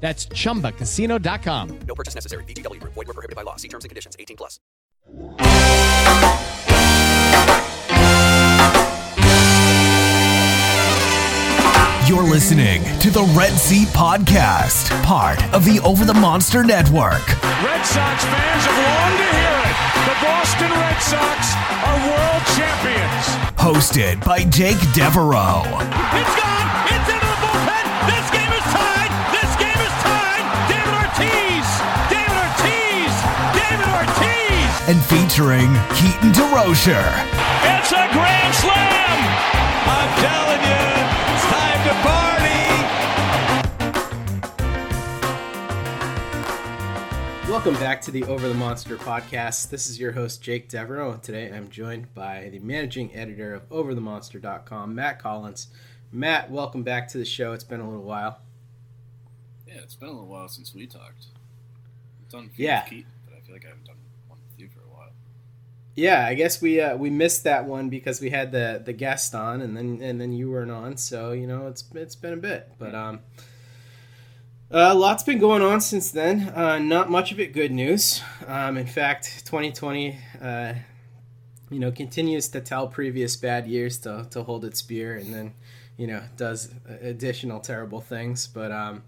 That's chumbacasino.com. No purchase necessary. VGW. Void were prohibited by law. See terms and conditions. 18 plus. You're listening to the Red Seat Podcast, part of the Over the Monster Network. Red Sox fans have longed to hear it. The Boston Red Sox are world champions. Hosted by Jake Devereaux. And featuring Keaton DeRocher. It's a grand slam. I'm telling you, it's time to party. Welcome back to the Over the Monster podcast. This is your host, Jake Devereaux. and Today I'm joined by the managing editor of OverTheMonster.com, Matt Collins. Matt, welcome back to the show. It's been a little while. Yeah, it's been a little while since we talked. I've done Yeah. Keaton, but I feel like I haven't done one with you for a while. Yeah, I guess we uh, we missed that one because we had the the guest on, and then and then you weren't on. So you know, it's it's been a bit, but um, a lot's been going on since then. Uh, not much of it good news. Um, in fact, 2020, uh, you know, continues to tell previous bad years to to hold its beer, and then you know does additional terrible things. But um,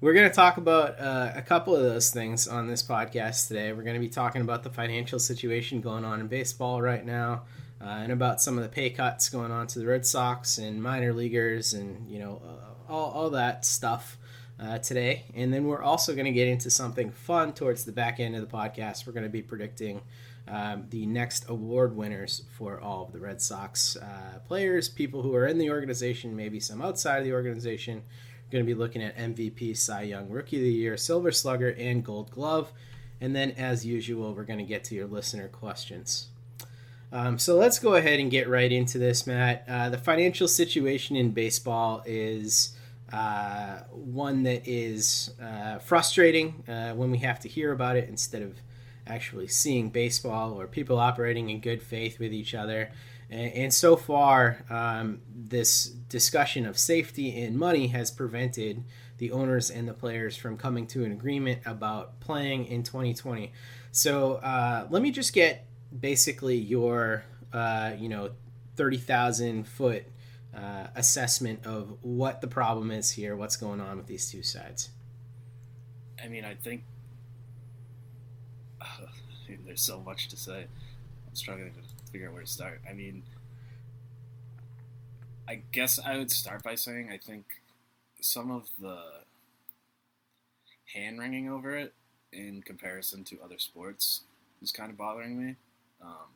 we're going to talk about uh, a couple of those things on this podcast today. We're going to be talking about the financial situation going on in baseball right now, uh, and about some of the pay cuts going on to the Red Sox and minor leaguers, and you know uh, all all that stuff. Uh, today, and then we're also going to get into something fun towards the back end of the podcast. We're going to be predicting um, the next award winners for all of the Red Sox uh, players, people who are in the organization, maybe some outside of the organization. Going to be looking at MVP, Cy Young, Rookie of the Year, Silver Slugger, and Gold Glove. And then, as usual, we're going to get to your listener questions. Um, so let's go ahead and get right into this, Matt. Uh, the financial situation in baseball is uh, one that is uh, frustrating uh, when we have to hear about it instead of actually seeing baseball or people operating in good faith with each other. And, so far, um, this discussion of safety and money has prevented the owners and the players from coming to an agreement about playing in 2020. So uh, let me just get basically your, uh, you know, 30,000 foot uh, assessment of what the problem is here, what's going on with these two sides. I mean, I think there's so much to say. I'm struggling to figure out where to start. I mean, I guess I would start by saying I think some of the hand wringing over it in comparison to other sports is kind of bothering me. Um,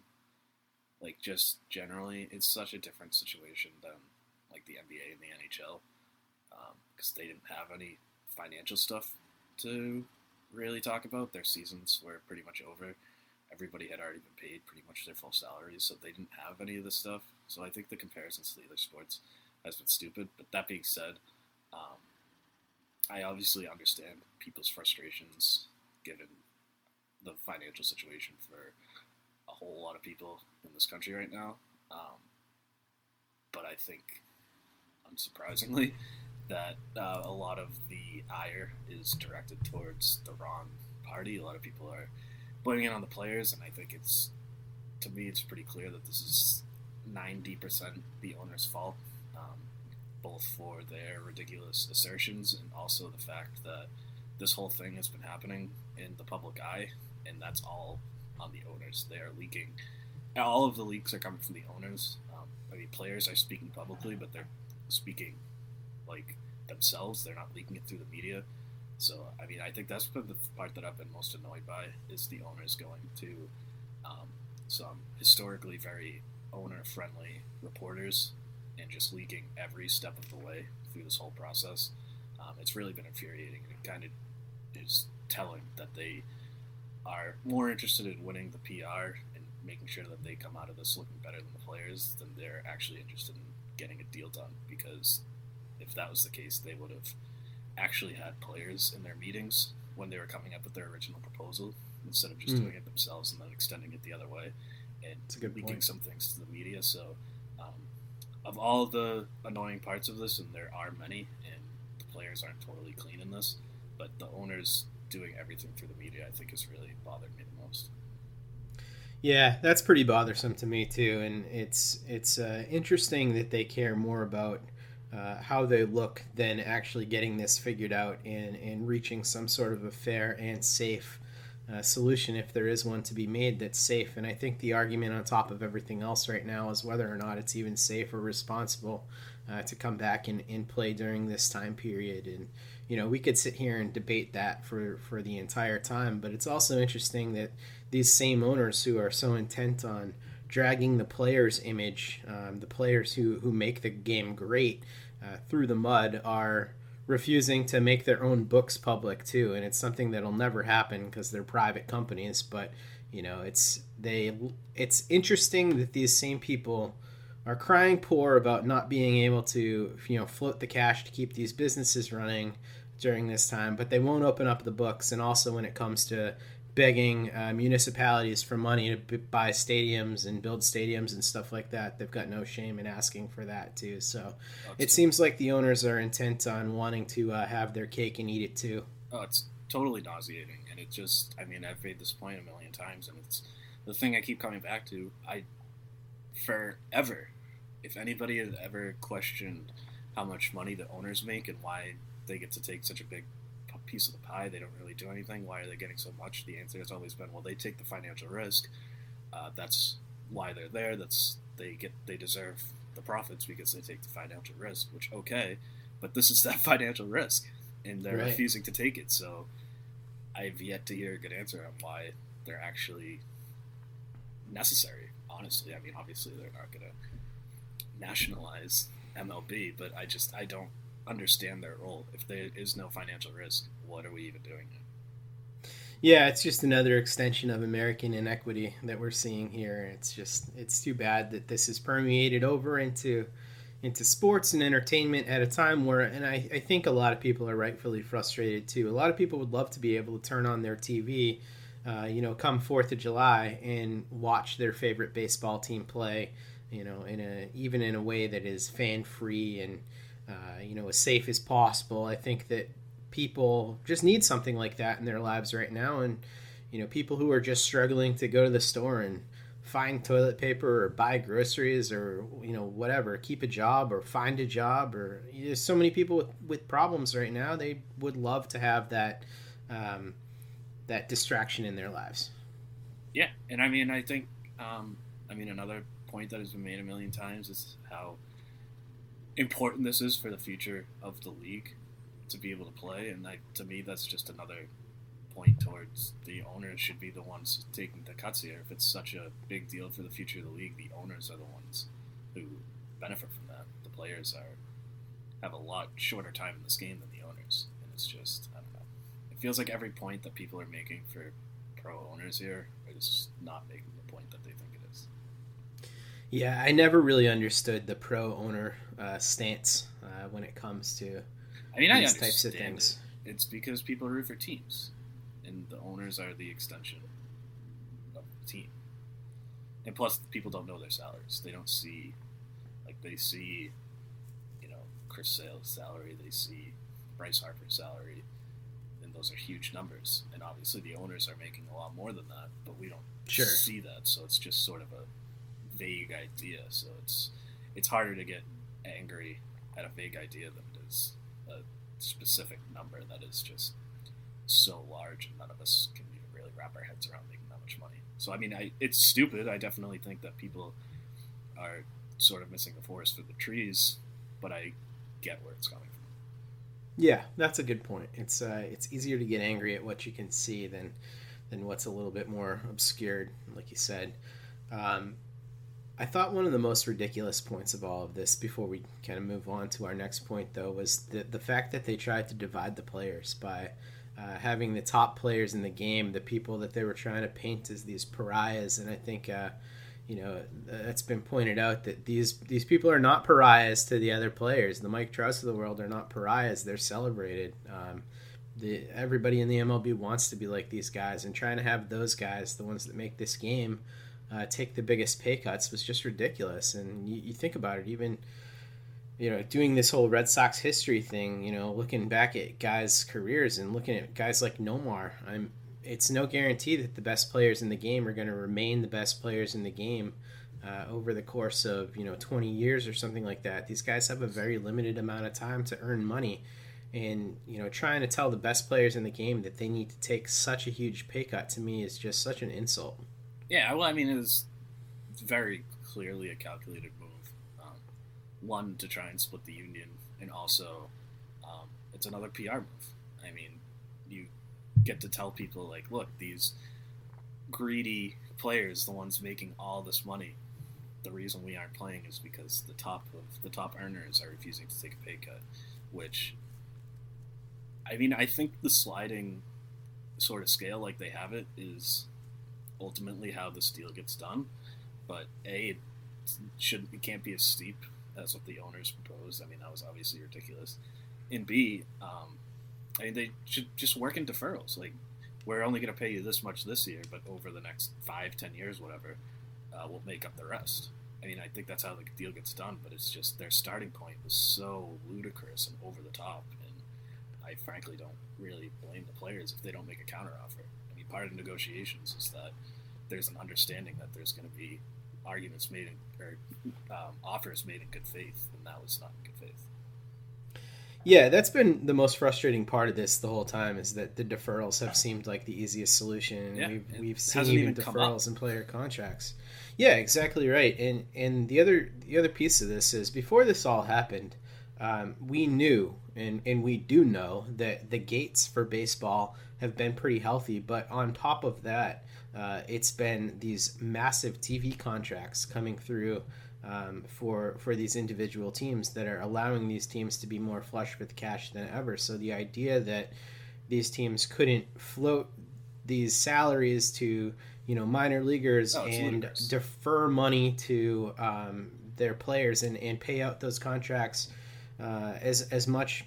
like just generally, it's such a different situation than like the NBA and the NHL because they didn't have any financial stuff to really talk about. Their seasons were pretty much over. Everybody had already been paid pretty much their full salaries, so they didn't have any of this stuff. So I think the comparisons to the other sports has been stupid. But that being said, um, I obviously understand people's frustrations given the financial situation for a whole lot of people in this country right now. Um, but I think, unsurprisingly, that uh, a lot of the ire is directed towards the wrong party. A lot of people are blaming it on the players, and I think it's, to me, it's pretty clear that this is 90% the owner's fault, um, both for their ridiculous assertions and also the fact that this whole thing has been happening in the public eye, and that's all on the owners. They are leaking. All of the leaks are coming from the owners. Um, I mean, players are speaking publicly, but they're speaking like themselves. They're not leaking it through the media. So, I mean, I think that's been the part that I've been most annoyed by is the owners going to um, some historically very owner-friendly reporters and just leaking every step of the way through this whole process. Um, it's really been infuriating, and it kind of is telling that they are more interested in winning the PR and making sure that they come out of this looking better than the players than they're actually interested in getting a deal done. Because if that was the case, they would have actually had players in their meetings when they were coming up with their original proposal instead of just Mm. doing it themselves and then extending it the other way and That's a good leaking point. some things to the media. So, um, of all the annoying parts of this, and there are many, and the players aren't totally clean in this, but the owners doing everything through the media, I think, has really bothered me the most. Yeah, that's pretty bothersome to me too, and it's it's uh, interesting that they care more about uh, how they look than actually getting this figured out and and reaching some sort of a fair and safe uh, solution if there is one to be made that's safe. And I think the argument on top of everything else right now is whether or not it's even safe or responsible uh, to come back and, and play during this time period. And you know, we could sit here and debate that for for the entire time, but it's also interesting that these same owners who are so intent on dragging the players' image, um, the players who, who make the game great, uh, through the mud, are refusing to make their own books public too. And it's something that'll never happen because they're private companies. But you know, it's they. It's interesting that these same people are crying poor about not being able to you know float the cash to keep these businesses running during this time, but they won't open up the books. And also when it comes to begging uh, municipalities for money to buy stadiums and build stadiums and stuff like that. They've got no shame in asking for that too. So it seems like the owners are intent on wanting to uh, have their cake and eat it too. Oh, it's totally nauseating, and it just, I mean, I've made this point a million times, and it's the thing I keep coming back to. I, forever, if anybody has ever questioned how much money the owners make and why they get to take such a big piece of the pie, they don't really do anything. Why are they getting so much? The answer has always been, well, they take the financial risk. Uh, that's why they're there. That's they get they deserve the profits because they take the financial risk. Which okay, but this is that financial risk, and they're Right. refusing to take it. So I've yet to hear a good answer on why they're actually necessary. Honestly, I mean, obviously they're not going to nationalize MLB, but I just I don't understand their role. If there is no financial risk, what are we even doing? Yeah, it's just another extension of American inequity that we're seeing here. It's just it's too bad that this is permeated over into into sports and entertainment at a time where and I, I think a lot of people are rightfully frustrated too. A lot of people would love to be able to turn on their TV, uh, you know, come Fourth of July and watch their favorite baseball team play, you know, in a even in a way that is fan free and uh, you know as safe as possible. I think that people just need something like that in their lives right now. And you know people who are just struggling to go to the store and find toilet paper or buy groceries or you know whatever keep a job or find a job or there's so many people with, with problems right now they would love to have that um, that distraction in their lives. Yeah, and I mean, I think, um, I mean, another point that has been made a million times is how important this is for the future of the league to be able to play, and like to me, that's just another point towards the owners should be the ones taking the cuts here. If it's such a big deal for the future of the league, the owners are the ones who benefit from that. The players are have a lot shorter time in this game than the owners, and it's just I don't know. It feels like every point that people are making for pro owners here is not making the point that they think it is. Yeah i never really understood the pro owner uh, stance uh, when it comes to I mean, I these understand types of things It. It's because people root for teams, and the owners are the extension. of the team. And plus, people don't know their salaries. They don't see, like, they see, you know, Chris Sale's salary. They see Bryce Harper's salary, and those are huge numbers. And obviously, the owners are making a lot more than that, but we don't Sure. see that. So it's just sort of a vague idea. So it's it's harder to get angry at a vague idea than it is a specific number that is just so large and none of us can really wrap our heads around making that much money. So I mean, I, it's stupid. I definitely think that people are sort of missing the forest for the trees, but I get where it's coming from. Yeah, that's a good point. It's uh, it's easier to get angry at what you can see than than what's a little bit more obscured, like you said. Um, I thought one of the most ridiculous points of all of this, before we kind of move on to our next point, though, was the the fact that they tried to divide the players by uh, having the top players in the game, the people that they were trying to paint as these pariahs, and I think. Uh, you know, it's been pointed out that these these people are not pariahs to the other players. The Mike Trouts of the world are not pariahs; they're celebrated. Um, the everybody in the MLB wants to be like these guys, and trying to have those guys, the ones that make this game, uh, take the biggest pay cuts was just ridiculous. And you, you think about it, even you know, doing this whole Red Sox history thing, you know, looking back at guys' careers and looking at guys like Nomar, I'm it's no guarantee that the best players in the game are going to remain the best players in the game uh, over the course of you know 20 years or something like that. These guys have a very limited amount of time to earn money, and you know trying to tell the best players in the game that they need to take such a huge pay cut to me is just such an insult. Yeah, well, I mean, it was very clearly a calculated move. Um, one to try and split the union, and also um, it's another PR move. I mean, you get to tell people like, look, these greedy players, the ones making all this money, the reason we aren't playing is because the top of the top earners are refusing to take a pay cut, which I mean, I think the sliding sort of scale like they have it is ultimately how this deal gets done. But a, it should it can't be as steep as what the owners proposed. I mean, that was obviously ridiculous. And b, um, I mean, they should just work in deferrals. Like, we're only going to pay you this much this year, but over the next five, ten years, whatever, uh, we'll make up the rest. I mean, I think that's how the deal gets done. But it's just their starting point was so ludicrous and over the top, and I frankly don't really blame the players if they don't make a counteroffer. Part of negotiations is that there's an understanding that there's going to be arguments made in, or um, offers made in good faith, and that was not in good faith. Yeah, that's been the most frustrating part of this the whole time is that the deferrals have seemed like the easiest solution. Yeah, we've, we've seen even deferrals in player contracts. Yeah, exactly right. And and the other the other piece of this is before this all happened, um, we knew and and we do know that the gates for baseball have been pretty healthy. But on top of that, uh, it's been these massive TV contracts coming through um, for for these individual teams that are allowing these teams to be more flush with cash than ever. So the idea that these teams couldn't float these salaries to you know minor leaguers Oh, and defer money to um, their players and, and pay out those contracts uh, as as much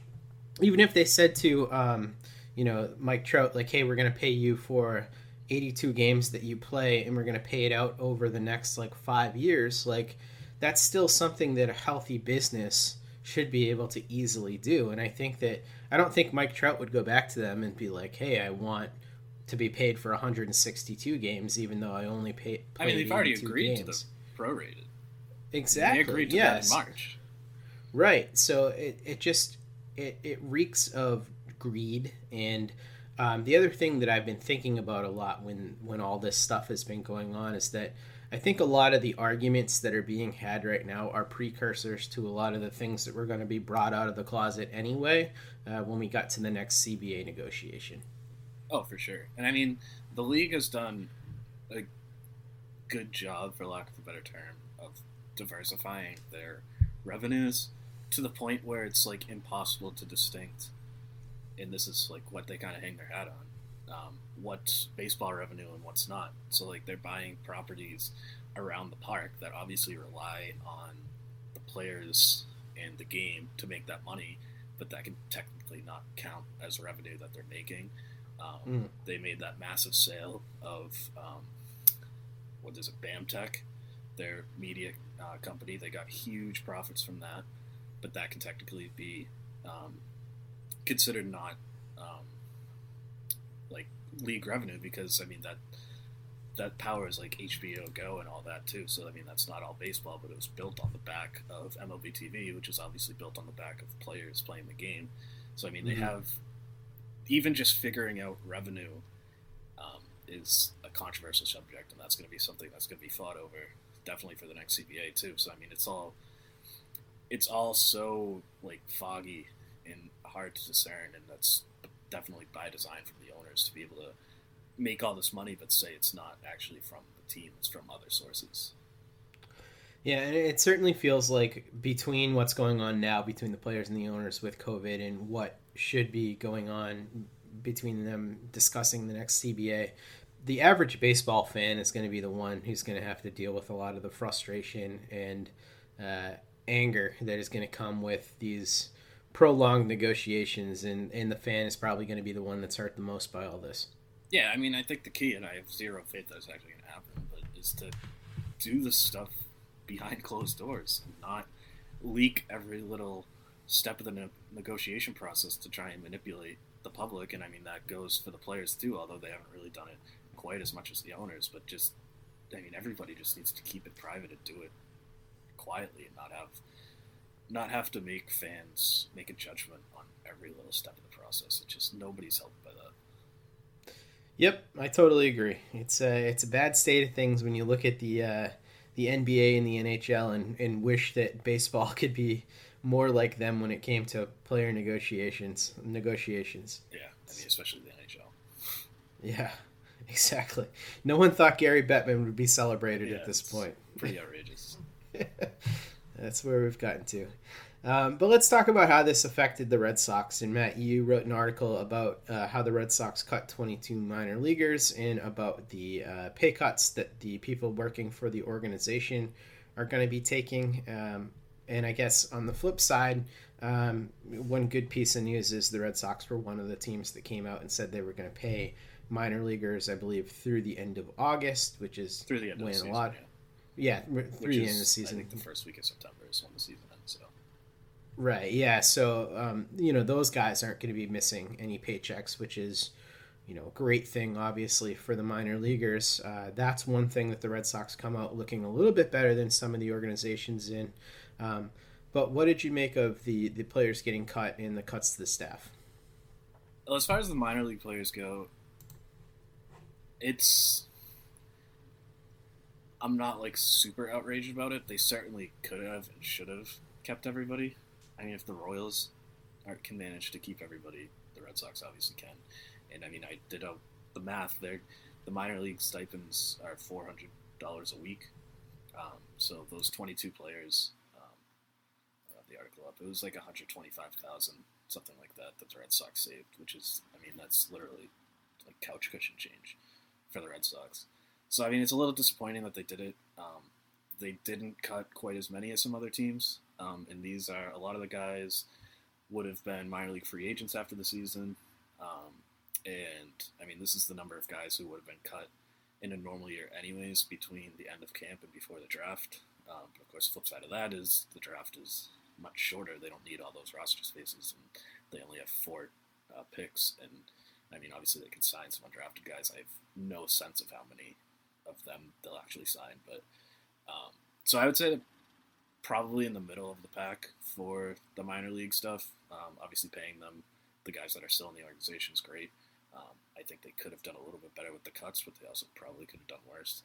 even if they said to um, you know Mike Trout like hey we're going to pay you for 82 games that you play and we're going to pay it out over the next like 5 years like that's still something that a healthy business should be able to easily do and I think that I don't think Mike Trout would go back to them and be like hey I want to be paid for 162 games even though I only pay I mean, they've already 82 agreed to the prorated. exactly They agreed to yes. that in March. Right. So it, it just it, it reeks of greed and um, the other thing that I've been thinking about a lot when when all this stuff has been going on is that I think a lot of the arguments that are being had right now are precursors to a lot of the things that were going to be brought out of the closet anyway uh, when we got to the next CBA negotiation. Oh, for sure. And I mean, the league has done a good job, for lack of a better term, of diversifying their revenues to the point where it's like impossible to distinct. And this is like what they kind of hang their hat on. Um, what's baseball revenue and what's not. So like they're buying properties around the park that obviously rely on the players and the game to make that money, but that can technically not count as revenue that they're making. Um, Mm. They made that massive sale of um, what is it, BAMTech, their media uh, company. They got huge profits from that, but that can technically be um, considered not um, like league revenue because I mean that that power is like HBO Go and all that too. So I mean that's not all baseball, but it was built on the back of MLB TV, which is obviously built on the back of players playing the game. So I mean they Mhm. have even just figuring out revenue um, is a controversial subject, and that's going to be something that's going to be fought over definitely for the next CBA too. So I mean it's all it's all so like foggy and hard to discern, and that's definitely by design from the owners to be able to make all this money, but say it's not actually from the team; it's from other sources. Yeah, and it certainly feels like between what's going on now between the players and the owners with COVID and what should be going on between them discussing the next CBA, the average baseball fan is going to be the one who's going to have to deal with a lot of the frustration and uh, anger that is going to come with these prolonged negotiations, and, and the fan is probably going to be the one that's hurt the most by all this. Yeah, I mean, I think the key, and I have zero faith that it's actually going to happen, but is to do the stuff behind closed doors and not leak every little step of the ne- negotiation process to try and manipulate the public. And I mean, that goes for the players too, although they haven't really done it quite as much as the owners. But just, I mean, everybody just needs to keep it private and do it quietly and not have not have to make fans make a judgment on every little step of the process. It's just nobody's helped by that. Yep, I totally agree. It's a it's a bad state of things when you look at the uh, the NBA and the NHL and, and wish that baseball could be more like them when it came to player negotiations. Negotiations. Yeah, I mean, especially the NHL. Yeah, exactly. No one thought Gary Bettman would be celebrated Yeah, at this point. Pretty outrageous. That's where we've gotten to. Um, but let's talk about how this affected the Red Sox. And Matt, you wrote an article about uh, how the Red Sox cut 22 minor leaguers and about the uh, pay cuts that the people working for the organization are going to be taking. Um, and I guess on the flip side, um, one good piece of news is the Red Sox were one of the teams that came out and said they were going to pay minor leaguers, I believe, through the end of August, which is Through the end of when the a season, lot. yeah. Yeah, through Which the is, of the season. I think the first week of September is when the season ends. So Right. Yeah. So, um, you know, those guys aren't going to be missing any paychecks, which is, you know, a great thing, obviously, for the minor leaguers. Uh, that's one thing that the Red Sox come out looking a little bit better than some of the organizations in. Um, but what did you make of the, the players getting cut and the cuts to the staff? Well, as far as the minor league players go, it's. I'm not like super outraged about it. They certainly could have and should have kept everybody. I mean, if the Royals can manage to keep everybody, the Red Sox obviously can. And I mean, I did out the math. There, the minor league stipends are four hundred dollars a week. Um, so those twenty-two players, um, I have the article up. It was like one hundred twenty-five thousand, something like that, that the Red Sox saved. Which is, I mean, that's literally like couch cushion change for the Red Sox. So I mean, it's a little disappointing that they did it. Um, they didn't cut quite as many as some other teams, um, and these are a lot of the guys would have been minor league free agents after the season. Um, and I mean, this is the number of guys who would have been cut in a normal year, anyways, between the end of camp and before the draft. Um, of course, the flip side of that is the draft is much shorter. They don't need all those roster spaces, and they only have four uh, picks. And I mean, obviously, they can sign some undrafted guys. I have no sense of how many of them they'll actually sign, but um, so I would say probably in the middle of the pack for the minor league stuff. Um, obviously, paying them the guys that are still in the organization is great. Um, I think they could have done a little bit better with the cuts, but they also probably could have done worse.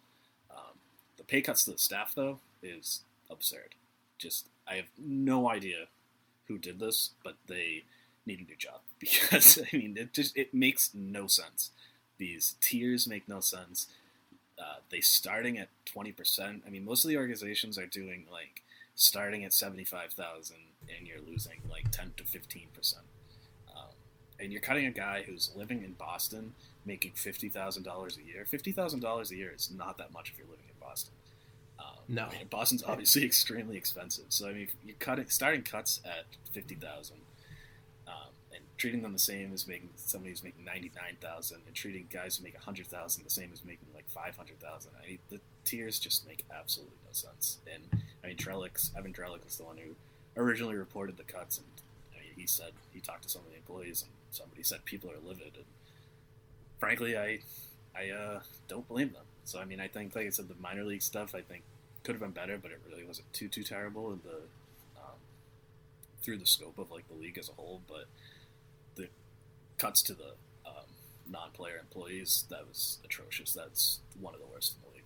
Um, the pay cuts to the staff, though, is absurd. Just I have no idea who did this, but they need a new job because I mean it just it makes no sense. These tiers make no sense. Uh, they starting at twenty percent. I mean, most of the organizations are doing like starting at seventy five thousand, and you're losing like ten to fifteen percent. Um, and you're cutting a guy who's living in Boston, making fifty thousand dollars a year. Fifty thousand dollars a year is not that much if you're living in Boston. Um, No. I mean, Boston's obviously extremely expensive. So I mean, you're cutting starting cuts at fifty thousand, um, and treating them the same as making somebody who's making ninety nine thousand, and treating guys who make a hundred thousand the same as making like five hundred thousand. I mean, the tiers just make absolutely no sense. And I mean, Drellich, Evan Drellich was the one who originally reported the cuts, and I mean, he said he talked to some of the employees, and somebody said people are livid. And frankly, I I uh, don't blame them. So I mean, I think, like I said, the minor league stuff I think could have been better, but it really wasn't too too terrible in the um, through the scope of like the league as a whole. But the cuts to the um, non-player employees that was atrocious. That's one of the worst in the league.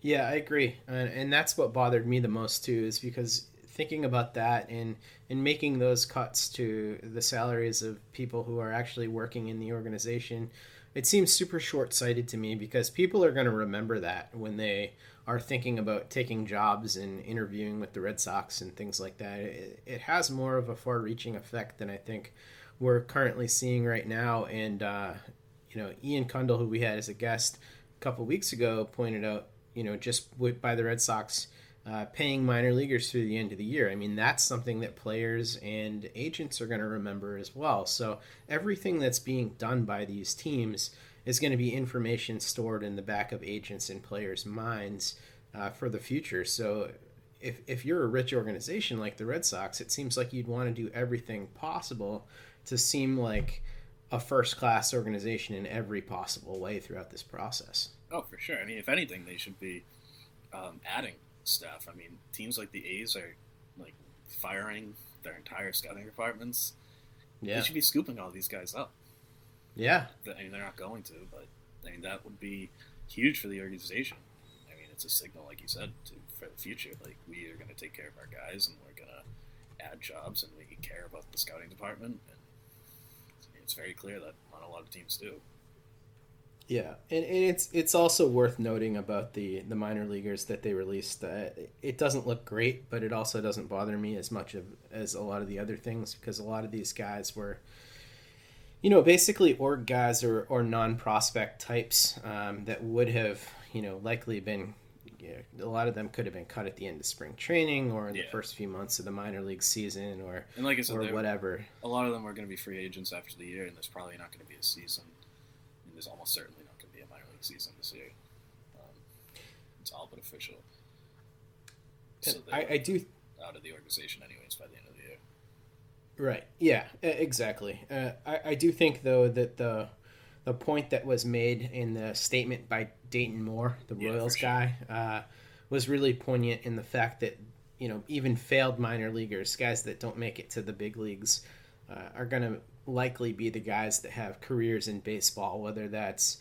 Yeah, I agree, and, and that's what bothered me the most too, is because thinking about that and and making those cuts to the salaries of people who are actually working in the organization it seems super short-sighted to me because people are going to remember that when they are thinking about taking jobs and interviewing with the Red Sox and things like that. It, it has more of a far-reaching effect than I think we're currently seeing right now. And uh, you know, Ian Cundall, who we had as a guest a couple weeks ago, pointed out, you know, just by the Red Sox uh, paying minor leaguers through the end of the year. I mean, that's something that players and agents are going to remember as well. So everything that's being done by these teams is going to be information stored in the back of agents and players' minds uh, for the future. So if, if you're a rich organization like the Red Sox, it seems like you'd want to do everything possible to seem like a first class organization in every possible way throughout this process. Oh, for sure. I mean, if anything, they should be um, adding stuff. I mean, teams like the A's are like firing their entire scouting departments. Yeah, they should be scooping all these guys up. Yeah, I mean, they're not going to, but I mean that would be huge for the organization. I mean, it's a signal, like you said, to, for the future. Like we are going to take care of our guys, and we're going to add jobs, and we care about the scouting department. And it's very clear that not a lot of teams do. Yeah, and, and it's it's also worth noting about the the minor leaguers that they released. Uh, it doesn't look great, but it also doesn't bother me as much of as a lot of the other things because a lot of these guys were, you know, basically org guys or or non prospect types um, that would have you know likely been. A lot of them could have been cut at the end of spring training or in yeah. the first few months of the minor league season or and like I said, or whatever. A lot of them are going to be free agents after the year, and there's probably not going to be a season And there's almost certainly not going to be a minor league season this year. Um, it's all but official. So I, I do out of the organization anyways by the end of the year. Right. Yeah. Exactly. Uh, I I do think though that the the point that was made in the statement by Dayton Moore, the yeah, Royals sure. guy, uh, was really poignant in the fact that you know even failed minor leaguers, guys that don't make it to the big leagues, uh, are going to likely be the guys that have careers in baseball, whether that's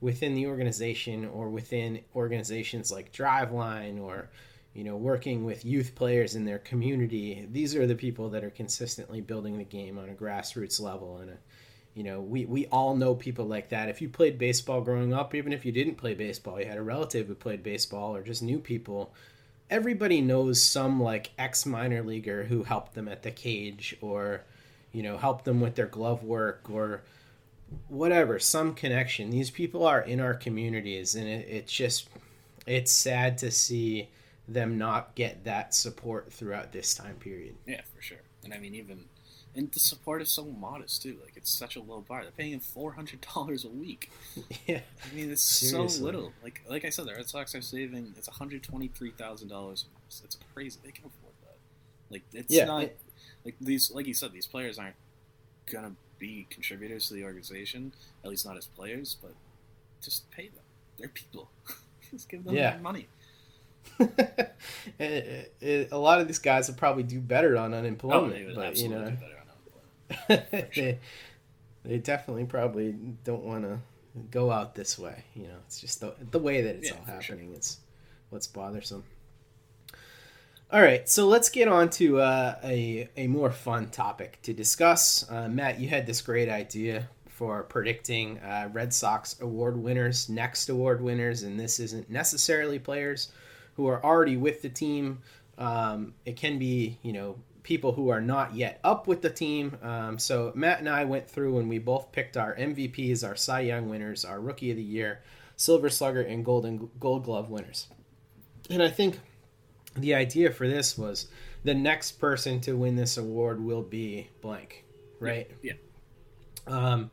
within the organization or within organizations like Driveline or you know working with youth players in their community. These are the people that are consistently building the game on a grassroots level and a, you know we, we all know people like that if you played baseball growing up even if you didn't play baseball you had a relative who played baseball or just knew people everybody knows some like ex minor leaguer who helped them at the cage or you know, help them with their glove work or whatever, some connection. These people are in our communities, and it, it's just, it's sad to see them not get that support throughout this time period. Yeah, for sure. And I mean, even, and the support is so modest too. Like it's such a low bar. They're paying him four hundred dollars a week. Yeah, I mean it's Seriously. so little. Like like I said, the Red Sox are saving it's one hundred twenty three thousand dollars. It's crazy. They can afford that. Like it's yeah, not. It, like these, like you said, these players aren't gonna be contributors to the organization, at least not as players. But just pay them; they're people. just give them yeah. money. it, it, eh, eh, eh, a lot of these guys will probably do better on unemployment, oh, but you know, they, they definitely probably don't want to go out this way. You know, it's just the, the way that it's yeah, all happening. Sure. It's what's bothersome. All right, so let's get on to uh, a, a more fun topic to discuss. Uh, Matt, you had this great idea for predicting uh, Red Sox award winners, next award winners, and this isn't necessarily players who are already with the team. Um, it can be, you know, people who are not yet up with the team. Um, so Matt and I went through and we both picked our MVPs, our Cy Young winners, our Rookie of the Year, Silver Slugger, and Golden Gold Glove winners. And I think the idea for this was the next person to win this award will be blank. right? Yeah. Um,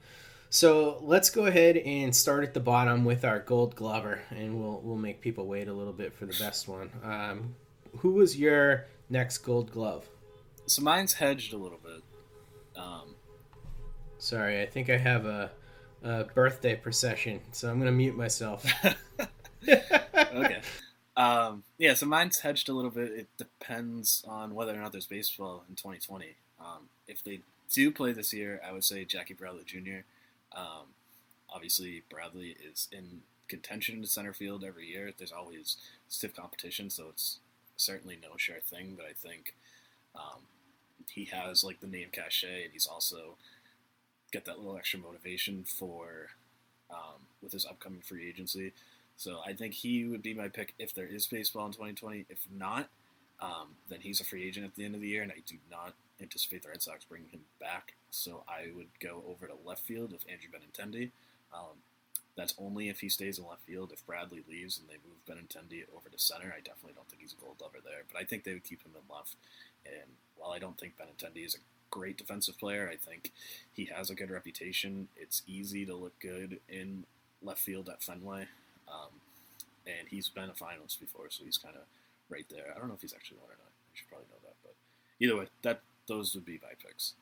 so let's go ahead and start at the bottom with our Gold Glover, and we'll we'll make people wait a little bit for the best one. Um, who was your next Gold Glove? So mine's hedged a little bit. Um, Sorry, I think I have a, a birthday procession, so I'm gonna mute myself. okay. Um, yeah, so mine's hedged a little bit. It depends on whether or not there's baseball in 2020. Um, if they do play this year, I would say Jackie Bradley Jr. Um, obviously, Bradley is in contention to center field every year. There's always stiff competition, so it's certainly no sure thing. But I think um, he has like the name cachet, and he's also got that little extra motivation for um, with his upcoming free agency. So I think he would be my pick if there is baseball in 2020. If not, um, then he's a free agent at the end of the year, and I do not anticipate the Red Sox bringing him back. So I would go over to left field with Andrew Benintendi. Um, that's only if he stays in left field. If Bradley leaves and they move Benintendi over to center, I definitely don't think he's a Gold Glover there. But I think they would keep him in left. And while I don't think Benintendi is a great defensive player, I think he has a good reputation. It's easy to look good in left field at Fenway. Um, and he's been a finalist before, so he's kind of right there. I don't know if he's actually won or not. I should probably know that, but either way, that those would be my picks.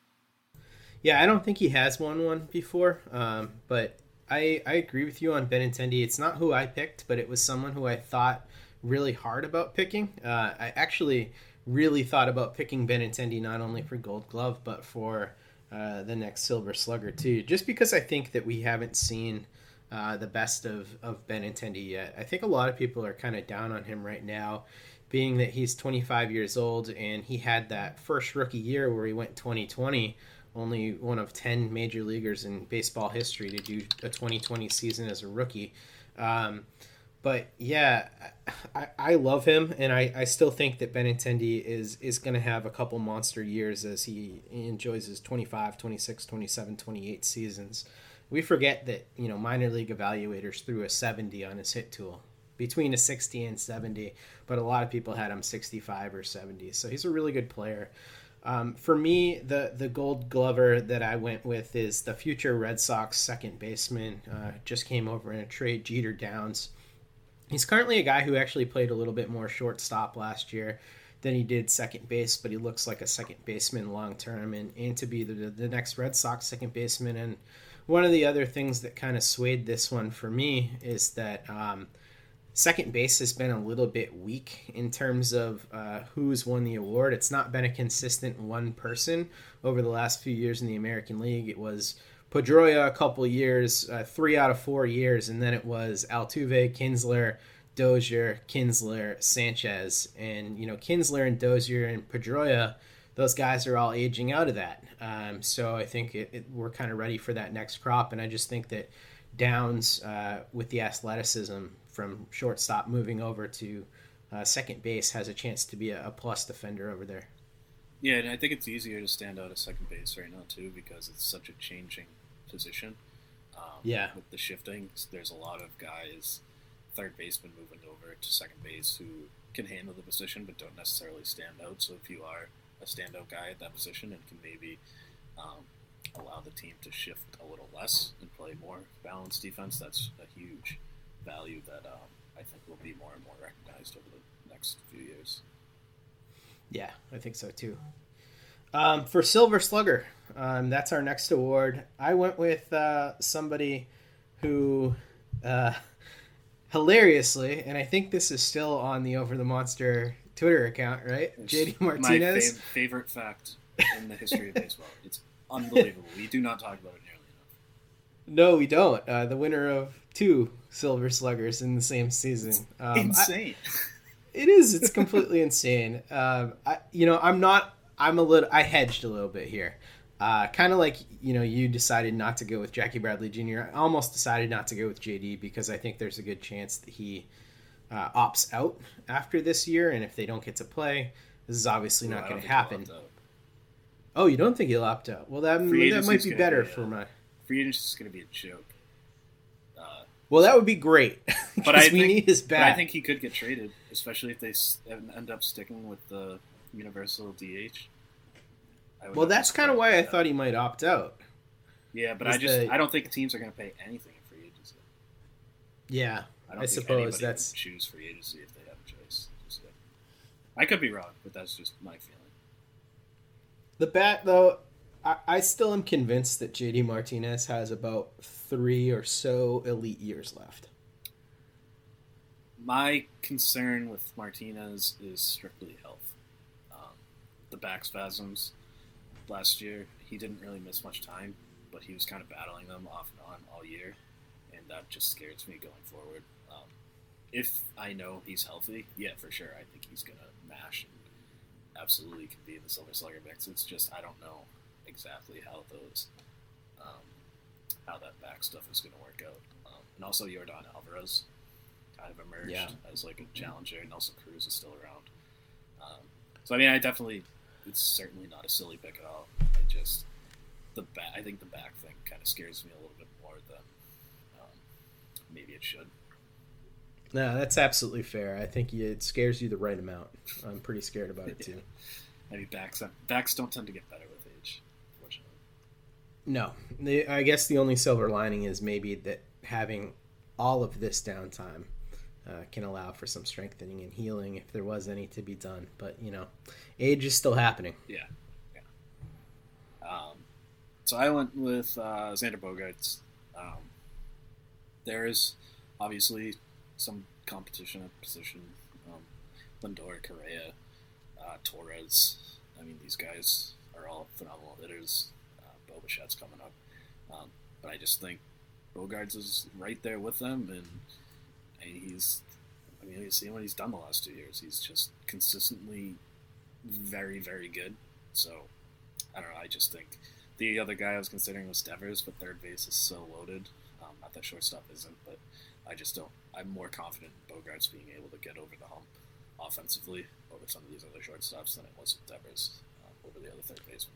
Yeah, I don't think he has won one before, um, but I I agree with you on Benintendi. It's not who I picked, but it was someone who I thought really hard about picking. Uh, I actually really thought about picking Benintendi not only for Gold Glove but for uh, the next Silver Slugger too, just because I think that we haven't seen uh, the best of of Benintendi yet. I think a lot of people are kind of down on him right now, being that he's 25 years old and he had that first rookie year where he went 2020 only one of 10 major leaguers in baseball history to do a 2020 season as a rookie. Um, but yeah, I, I love him, and I, I still think that Benintendi is, is going to have a couple monster years as he enjoys his 25, 26, 27, 28 seasons. We forget that, you know, minor league evaluators threw a 70 on his hit tool between a 60 and 70, but a lot of people had him 65 or 70. So he's a really good player. Um, for me, the the Gold Glover that I went with is the future Red Sox second baseman. Uh, just came over in a trade, Jeter Downs. He's currently a guy who actually played a little bit more shortstop last year than he did second base, but he looks like a second baseman long term, and and to be the the next Red Sox second baseman. And one of the other things that kind of swayed this one for me is that. Um, second base has been a little bit weak in terms of uh, who's won the award. It's not been a consistent one person over the last few years in the American League. It was Pedroia a couple years, uh, three out of four years, and then it was Altuve, Kinsler, Dozier, Kinsler, Sanchez, and you know Kinsler and Dozier and Pedroia. Those guys are all aging out of that. Um, so I think it, it, we're kind of ready for that next crop, and I just think that Downs, uh, with the athleticism, from shortstop moving over to uh, second base has a chance to be a, a, plus defender over there. Yeah, and I think it's easier to stand out at second base right now too because it's such a changing position. Um, yeah, with the shifting, there's a lot of guys, third baseman moving over to second base who can handle the position but don't necessarily stand out. So if you are a standout guy at that position and can maybe um, allow the team to shift a little less and play more balanced defense, that's a huge value that um, I think will be more and more recognized over the next few years. Yeah, I think so too. Um, for Silver Slugger, um, that's our next award. I went with uh, somebody who, uh, hilariously, and I think this is still on the Over the Monster Twitter account, right? It's JD Martinez. My fav- favorite fact in the history of baseball. It's unbelievable. we do not talk about it nearly enough. No, we don't. Uh, the winner of two Silver Sluggers in the same season. Um, insane. I, it is. It's completely insane. Um, I, you know, I'm not. I'm a little. I hedged a little bit here. Uh, kind of like you know, you decided not to go with Jackie Bradley Jr. I almost decided not to go with JD because I think there's a good chance that he uh, opts out after this year, and if they don't get to play, this is obviously Well, not going to happen. Oh, you don't think he'll opt out? Well, that Free that might be better be, uh, for my. Free agency is going to be a joke. Uh, Well, that would be great. but I we think, need his back. I think he could get traded, especially if they end up sticking with the universal DH. I would Well, that's kind of why I thought he might opt out. Yeah, but I just the- I don't think teams are going to pay anything in free agency. Yeah, I, I, don't think suppose anybody would that's choose free agency if they have a choice. Just yet. I could be wrong, but that's just my feeling. the bat though. I, I still am convinced that JD Martinez has about three or so elite years left. My concern with Martinez is strictly health. Um, the back spasms last year, he didn't really miss much time, but he was kind of battling them off and on all year, and that just scares me going forward. Um, if I know he's healthy, yeah, for sure, I think he's gonna mash and absolutely can be in the Silver Slugger mix. It's just I don't know exactly how those, um, how that back stuff is gonna work out. Um, and also Yordan Alvarez kind of emerged Yeah. as like a challenger. Nelson Cruz is still around. Um, so I mean, I definitely, it's certainly not a silly pick at all. I just the back, I think the back thing kind of scares me a little bit more than um, maybe it should. No, that's absolutely fair. I think it scares you the right amount. I'm pretty scared about it too. I mean, backs backs don't tend to get better with age, fortunately. No, I guess the only silver lining is maybe that having all of this downtime uh, can allow for some strengthening and healing if there was any to be done. But you know, age is still happening. Yeah, yeah. Um, so I went with uh, Xander Bogaerts. Um, there's obviously some competition at position. Um, Lindor, Correa, uh, Torres. I mean, these guys are all phenomenal hitters. Uh, Bo Bichette's coming up, um, but I just think Bogaerts is right there with them, and, and he's. I mean, you see what he's done the last two years. He's just consistently very, very good. So I don't know. I just think the other guy I was considering was Devers, but third base is so loaded. Um, not that shortstop isn't, but I just don't. I'm more confident in Bogaerts being able to get over the hump offensively over some of these other shortstops than it was with Devers um, over the other third baseman.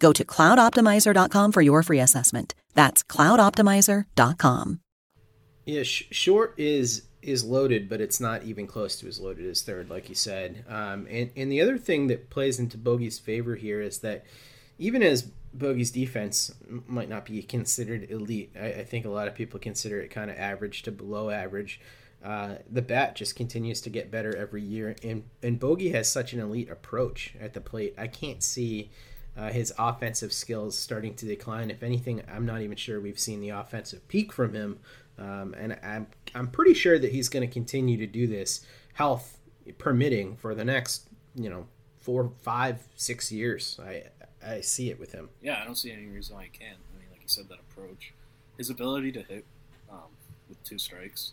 Go to cloudoptimizer.com for your free assessment. That's cloudoptimizer.com. Yeah, sh- short is is loaded, but it's not even close to as loaded as third, like you said. Um, and and the other thing that plays into Bogey's favor here is that even as Bogey's defense might not be considered elite, I, I think a lot of people consider it kind of average to below average. Uh, the bat just continues to get better every year, and and Bogey has such an elite approach at the plate. I can't see uh, his offensive skills starting to decline. If anything, I'm not even sure we've seen the offensive peak from him. Um, and I'm I'm pretty sure that he's going to continue to do this, health permitting, for the next you know four, five, six years. I I see it with him. Yeah, I don't see any reason why he can't. I mean, like you said, that approach, his ability to hit um, with two strikes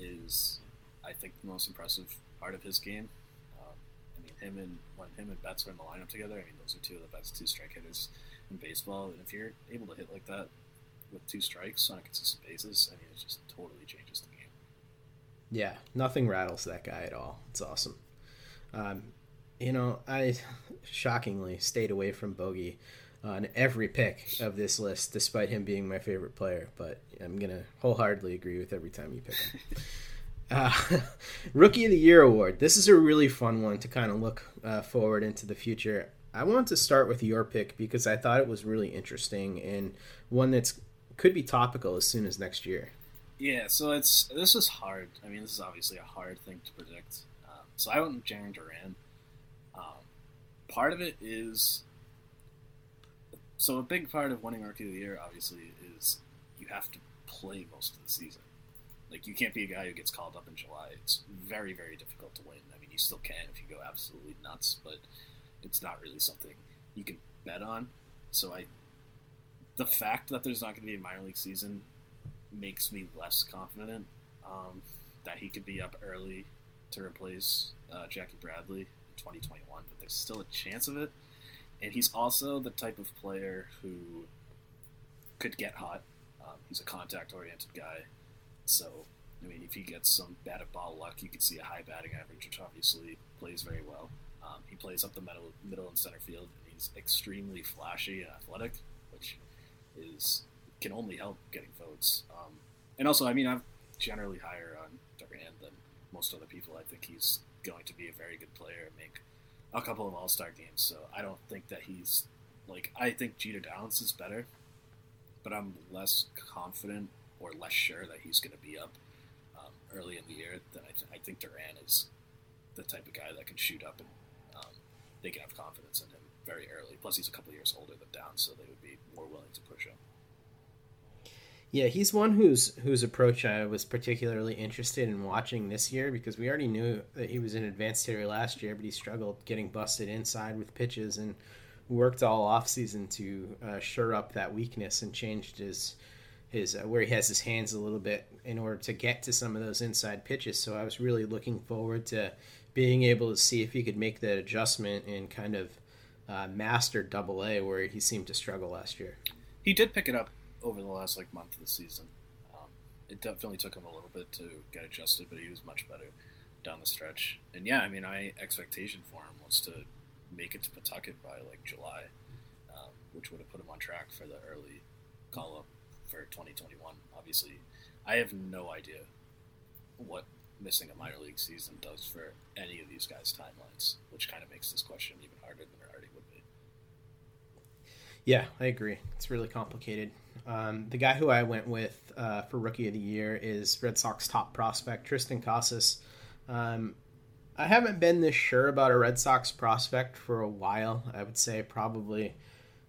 is, I think, the most impressive part of his game. Him and when him and Betts are in the lineup together, I mean, those are two of the best two strike hitters in baseball. And if you're able to hit like that with two strikes on a consistent basis, I mean, it just totally changes the game. Yeah, nothing rattles that guy at all. It's awesome. Um, you know, I shockingly stayed away from Bogey on every pick of this list, despite him being my favorite player. But I'm gonna wholeheartedly agree with every time you pick him. Uh, Rookie of the Year award. This is a really fun one to kind of look uh, forward into the future. I want to start with your pick because I thought it was really interesting and one that's could be topical as soon as next year. Yeah, so it's this is hard. I mean, this is obviously a hard thing to predict. Um, so I went with Jarren Duran. Um, part of it is so a big part of winning Rookie of the Year, obviously, is you have to play most of the season. Like you can't be a guy who gets called up in July. It's very very difficult to win. I mean, you still can if you go absolutely nuts, but it's not really something you can bet on. So I, the fact that there's not going to be a minor league season makes me less confident um, that he could be up early to replace uh, Jackie Bradley in 2021. But there's still a chance of it, and he's also the type of player who could get hot. Um, he's a contact-oriented guy, so I mean, if he gets some batted ball luck, you could see a high batting average, which obviously plays very well. Um, he plays up the middle, middle and center field, and he's extremely flashy and athletic, which is can only help getting votes. Um, and also, I mean, I'm generally higher on Duran than most other people. I think he's going to be a very good player and make a couple of All Star games. So I don't think that he's like I think Jeter Downs is better, but I'm less confident or less sure that he's going to be up um, early in the year than I, th- I think Duran is the type of guy that can shoot up and um, they can have confidence in him very early. Plus, he's a couple years older than Downs, so they would be more willing to push him. Yeah, he's one whose whose approach I was particularly interested in watching this year because we already knew that he was an advanced hitter last year, but he struggled getting busted inside with pitches and worked all off season to uh, shore up that weakness and changed his his uh, where he has his hands a little bit in order to get to some of those inside pitches. So I was really looking forward to being able to see if he could make that adjustment and kind of uh, master Double A where he seemed to struggle last year. He did pick it up over the last like month of the season. Um, it definitely took him a little bit to get adjusted, but he was much better down the stretch. And yeah, I mean, my expectation for him was to make it to Pawtucket by like July, um, which would have put him on track for the early call up for 2021. Obviously, I have no idea what missing a minor league season does for any of these guys' timelines, which kind of makes this question even harder than it already would be. Yeah, I agree. It's really complicated. Um, the guy who I went with uh, for Rookie of the Year is Red Sox top prospect Triston Casas. Um, I haven't been this sure about a Red Sox prospect for a while. I would say probably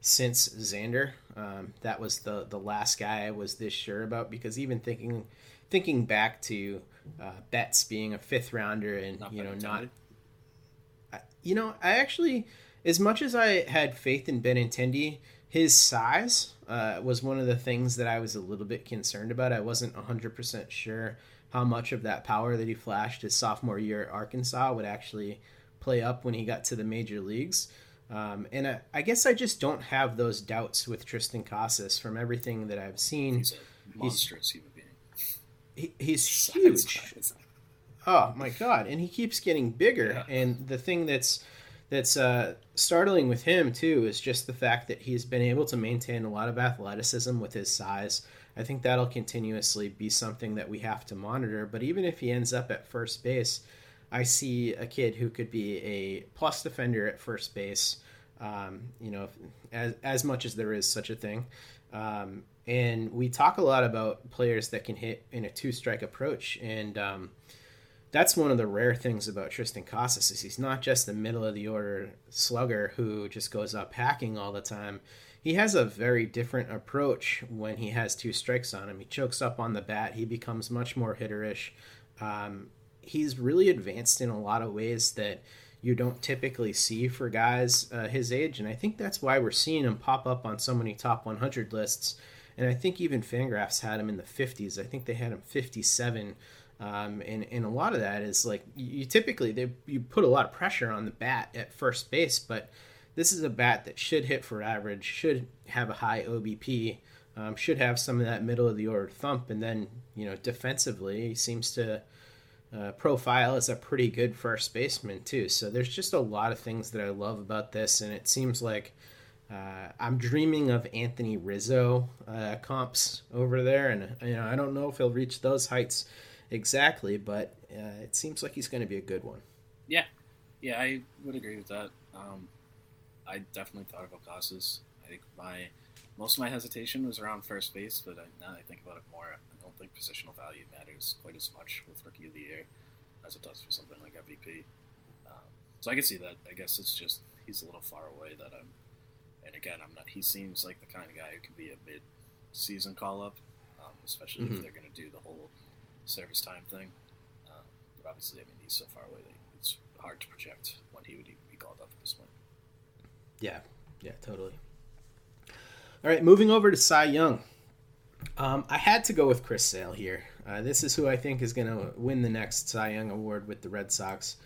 since Xander. Um, that was the the last guy I was this sure about because even thinking thinking back to uh, Betts being a fifth rounder and Not you know not I- you know I actually as much as I had faith in Ben Benintendi, his size uh, was one of the things that I was a little bit concerned about. I wasn't 100% sure how much of that power that he flashed his sophomore year at Arkansas would actually play up when he got to the major leagues. Um, and I, I guess I just don't have those doubts with Triston Casas from everything that I've seen. He's a monstrous human being. He, he's Size huge. wise. Oh my god! And he keeps getting bigger. And the thing that's that's uh, startling with him too is just the fact that he's been able to maintain a lot of athleticism with his size. I think that'll continuously be something that we have to monitor. But even if he ends up at first base, I see a kid who could be a plus defender at first base. Um, you know, as as much as there is such a thing. Um, and we talk a lot about players that can hit in a two strike approach, and um, that's one of the rare things about Triston Casas is he's not just the middle of the order slugger who just goes up hacking all the time. He has a very different approach when he has two strikes on him. He chokes up on the bat. He becomes much more hitterish. Um, he's really advanced in a lot of ways that you don't typically see for guys uh, his age, and I think that's why we're seeing him pop up on so many top 100 lists. And I think even Fangraphs had him in the 50s. I think they had him 57 um, and, and a lot of that is like you typically they you put a lot of pressure on the bat at first base, but this is a bat that should hit for average, should have a high OBP, um, should have some of that middle of the order thump, and then you know defensively he seems to uh, profile as a pretty good first baseman too. So there's just a lot of things that I love about this, and it seems like uh, I'm dreaming of Anthony Rizzo uh, comps over there, and you know I don't know if he'll reach those heights exactly, but uh, it seems like he's going to be a good one. Yeah, yeah, I would agree with that. Um, I definitely thought about Casas. I think my most of my hesitation was around first base, but I, now I think about it more, don't think positional value matters quite as much with Rookie of the Year as it does for something like MVP. Um, so I can see that. I guess it's just he's a little far away that I'm. And again, I'm not. He seems like the kind of guy who can be a mid-season call-up. Um, um, especially Mhm. if they're going to do the whole service time thing. Um, but obviously, I mean, he's so far away that it's hard to project when he would even be called up at this point. Yeah, yeah, totally. All right, moving over to Cy Young. Um, I had to go with Chris Sale here. Uh, this is who I think is going to win the next Cy Young award with the Red Sox.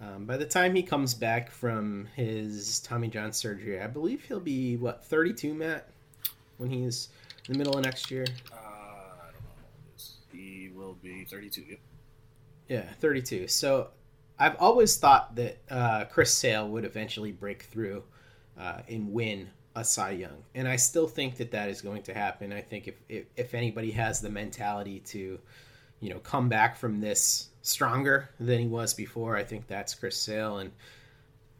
Um, by the time he comes back from his Tommy John surgery, I believe he'll be what 32, Matt, when he's in the middle of next year. Uh, I don't know he. Will be 32. Yep. Yeah, 32. So I've always thought that uh, Chris Sale would eventually break through uh, and win a Cy Young, and I still think that that is going to happen. I think if, if if anybody has the mentality to, you know, come back from this stronger than he was before, I think that's Chris Sale. And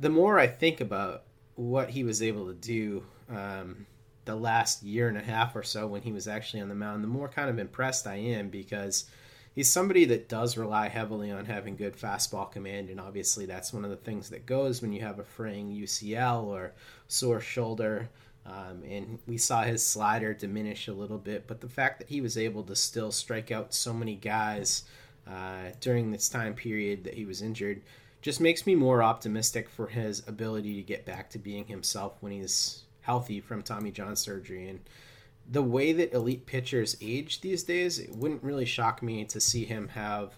the more I think about what he was able to do um, the last year and a half or so when he was actually on the mound, the more kind of impressed I am because he's somebody that does rely heavily on having good fastball command, and obviously that's one of the things that goes when you have a fraying UCL or sore shoulder. Um, and we saw his slider diminish a little bit, but the fact that he was able to still strike out so many guys uh, during this time period that he was injured just makes me more optimistic for his ability to get back to being himself when he's healthy from Tommy John surgery. And the way that elite pitchers age these days, it wouldn't really shock me to see him have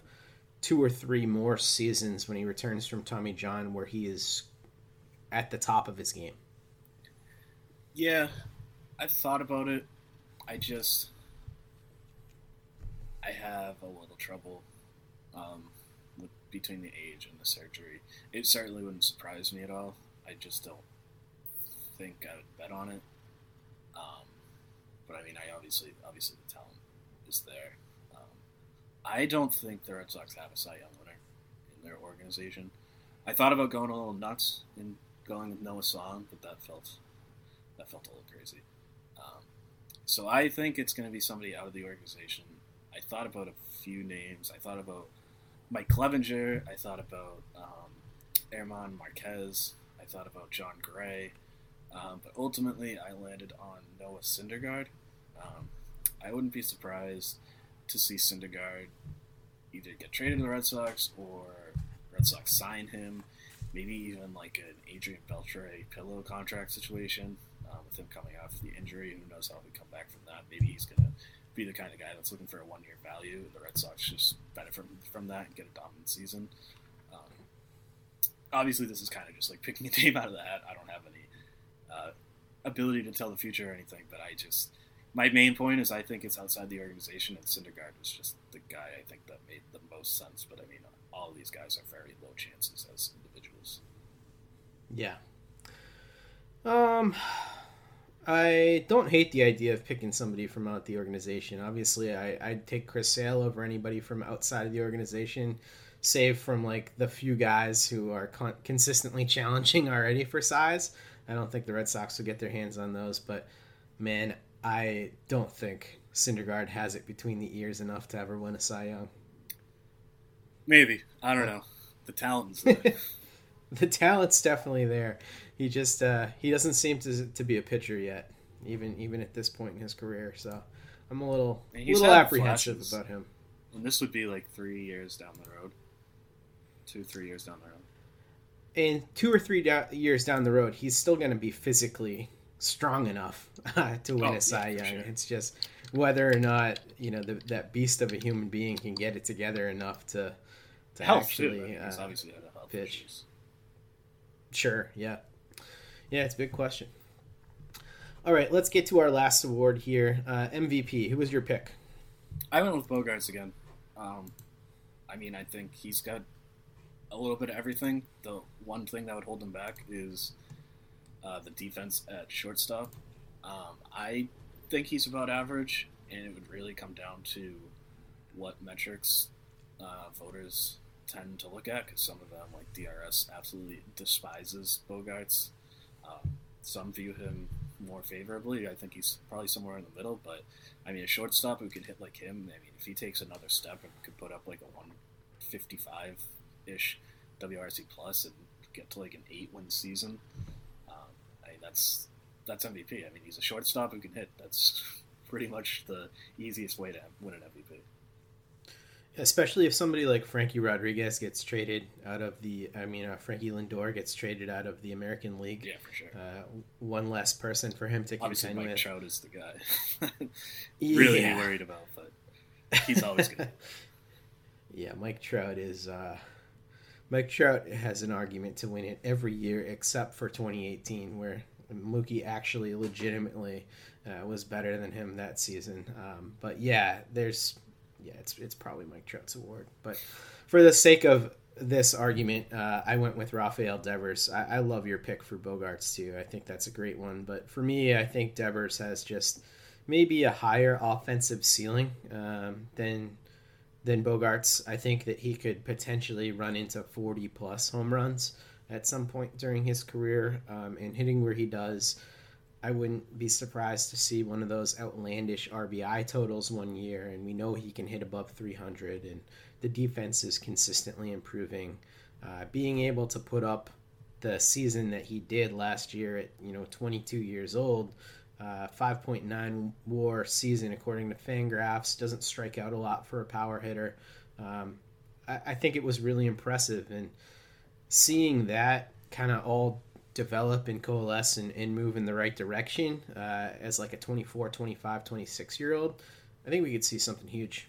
two or three more seasons when he returns from Tommy John where he is at the top of his game. Yeah, I've thought about it. I just I have a little trouble um, with between the age and the surgery. It certainly wouldn't surprise me at all. I just don't think I would bet on it. But I mean, I obviously obviously the talent is there. Um, I don't think the Red Sox have a Cy Young winner in their organization. I thought about going a little nuts and going with Noah Song, but that felt that felt a little crazy. Um, so I think it's going to be somebody out of the organization. I thought about a few names. I thought about Mike Clevinger. I thought about um, Marquez. I thought about Jon Gray. Um, but ultimately, I landed on Noah Syndergaard. Um, I wouldn't be surprised to see Syndergaard either get traded to the Red Sox or Red Sox sign him. Maybe even like an Adrian Beltre pillow contract situation uh, with him coming off the injury. Who knows how he come back from that? Maybe he's gonna be the kind of guy that's looking for a one-year value. The Red Sox just benefit from, from that and get a dominant season. Um, obviously, this is kind of just like picking a name out of the hat. I don't have any uh, ability to tell the future or anything, but I just my main point is I think it's outside the organization, and Syndergaard was just the guy I think that made the most sense. But I mean, all these guys are very low chances as individuals. Yeah. Um, I don't hate the idea of picking somebody from out the organization. Obviously, I, I'd take Chris Sale over anybody from outside of the organization, save from like the few guys who are con- consistently challenging already for size. I don't think the Red Sox will get their hands on those, but man, I don't think Syndergaard has it between the ears enough to ever win a Cy Young. Maybe I don't know. The talent's there. the talent's definitely there. He just uh, he doesn't seem to to be a pitcher yet, even even at this point in his career. So I'm a little he's little apprehensive flashes. about him. and this would be like three years down the road, two three years down the road. And two or three do- years down the road, he's still going to be physically strong enough to win Oh, a Cy yeah, Young. sure. It's just whether or not you know the, that beast of a human being can get it together enough to to Health actually he's uh, obviously pitch. issues. Sure, yeah. Yeah, it's a big question. All right, let's get to our last award here. Uh, MVP. Who was your pick? I went with Bogaerts again. Um, I mean, I think he's got a little bit of everything. The one thing that would hold him back is uh, the defense at shortstop. Um, I think he's about average, and it would really come down to what metrics uh, voters tend to look at, because some of them, like DRS, absolutely despises Bogaerts. Um, some view him more favorably. I think he's probably somewhere in the middle, but I mean, a shortstop who could hit like him. I mean, if he takes another step and could put up like a 155 ish WRC plus and get to like an eight win season, um, I mean, that's that's MVP. I mean, he's a shortstop who can hit. That's pretty much the easiest way to win an MVP. Especially if somebody like Frankie Rodriguez gets traded out of the, I mean, uh, Frankie Lindor gets traded out of the American League. Yeah, for sure. Uh, one less person for him to Obviously, contend Mike with. Trout is the guy. really Yeah. worried about, but he's always good. Yeah, Mike Trout is. Uh, Mike Trout has an argument to win it every year except for 2018, where Mookie actually legitimately uh, was better than him that season. Um, but yeah, there's yeah, it's it's probably Mike Trout's award. But for the sake of this argument, uh, I went with Rafael Devers. I, I love your pick for Bogaerts too. I think that's a great one. But for me, I think Devers has just maybe a higher offensive ceiling um, than than Bogaerts. I think that he could potentially run into 40 plus home runs at some point during his career. Um, and hitting where he does, I wouldn't be surprised to see one of those outlandish RBI totals one year. And we know he can hit above 300, and the defense is consistently improving. Uh, being able to put up the season that he did last year at you know 22 years old uh, 5.9 war season according to Fangraphs. Doesn't strike out a lot for a power hitter. Um, I, I think it was really impressive, and seeing that kind of all develop and coalesce and, and move in the right direction uh, as like a 24, 25, 26 year old, I think we could see something huge.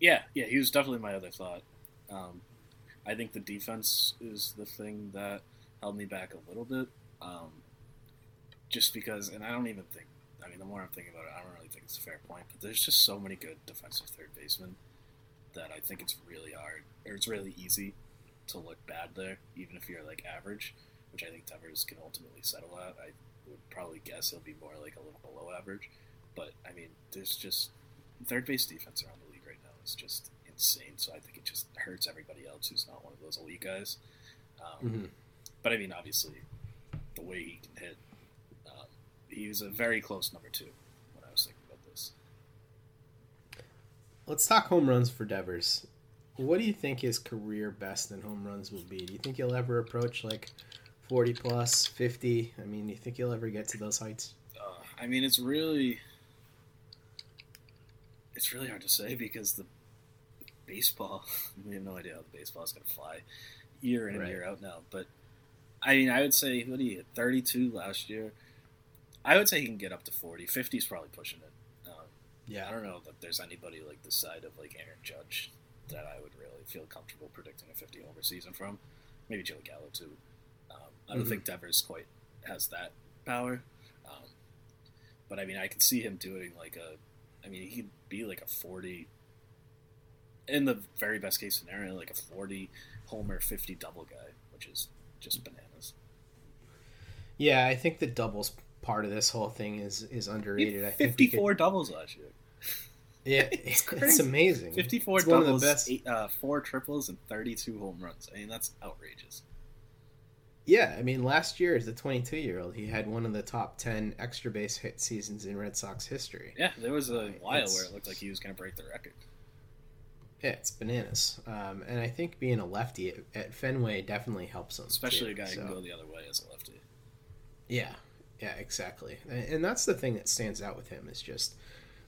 Yeah, yeah, he was definitely my other thought. Um, I think the defense is the thing that held me back a little bit. Um, just because, and I don't even think, I mean, the more I'm thinking about it, I don't really think it's a fair point, but there's just so many good defensive third basemen that I think it's really hard, or it's really easy to look bad there, even if you're like average, which I think Devers can ultimately settle at. I would probably guess he'll be more like a little below average, but I mean, there's just third base defense around the league right now is just insane. So I think it just hurts everybody else who's not one of those elite guys. Um, Mhm. But I mean, obviously, the way he can hit, he was a very close number two when I was thinking about this. Let's talk home runs for Devers. What do you think his career best in home runs will be? Do you think he'll ever approach like 40 plus, 50? I mean, do you think he'll ever get to those heights? Uh, I mean, it's really, it's really hard to say because the baseball, we have no idea how the baseball is going to fly year in and Right. year out now. But I mean, I would say what he hit 32 last year. I would say he can get up to 40. 50 is probably pushing it. Um, Yeah. I don't know that there's anybody like the side of like Aaron Judge that I would really feel comfortable predicting a 50 homer season from. Maybe Joey Gallo too. Um, I don't Mhm. think Devers quite has that power. Um, but I mean, I could see him doing like a. I mean, he'd be like a 40. In the very best case scenario, like a 40 homer, 50 double guy, which is just bananas. Yeah, I think the doubles part of this whole thing is is underrated. I think could- 54 doubles last year. yeah, It's it's, amazing. 54 It's one of doubles, the best. eight, uh, four triples, and 32 home runs. I mean, that's outrageous. Yeah, I mean, last year as a 22 year old, he had one of the top 10 extra base hit seasons in Red Sox history. Yeah, there was a while It's- where it looked like he was going to break the record. Yeah, it's bananas. Um, and I think being a lefty at, at Fenway definitely helps him. Especially too, a guy who can go the other way as a lefty. Yeah, yeah, exactly. And, that's the thing that stands out with him is just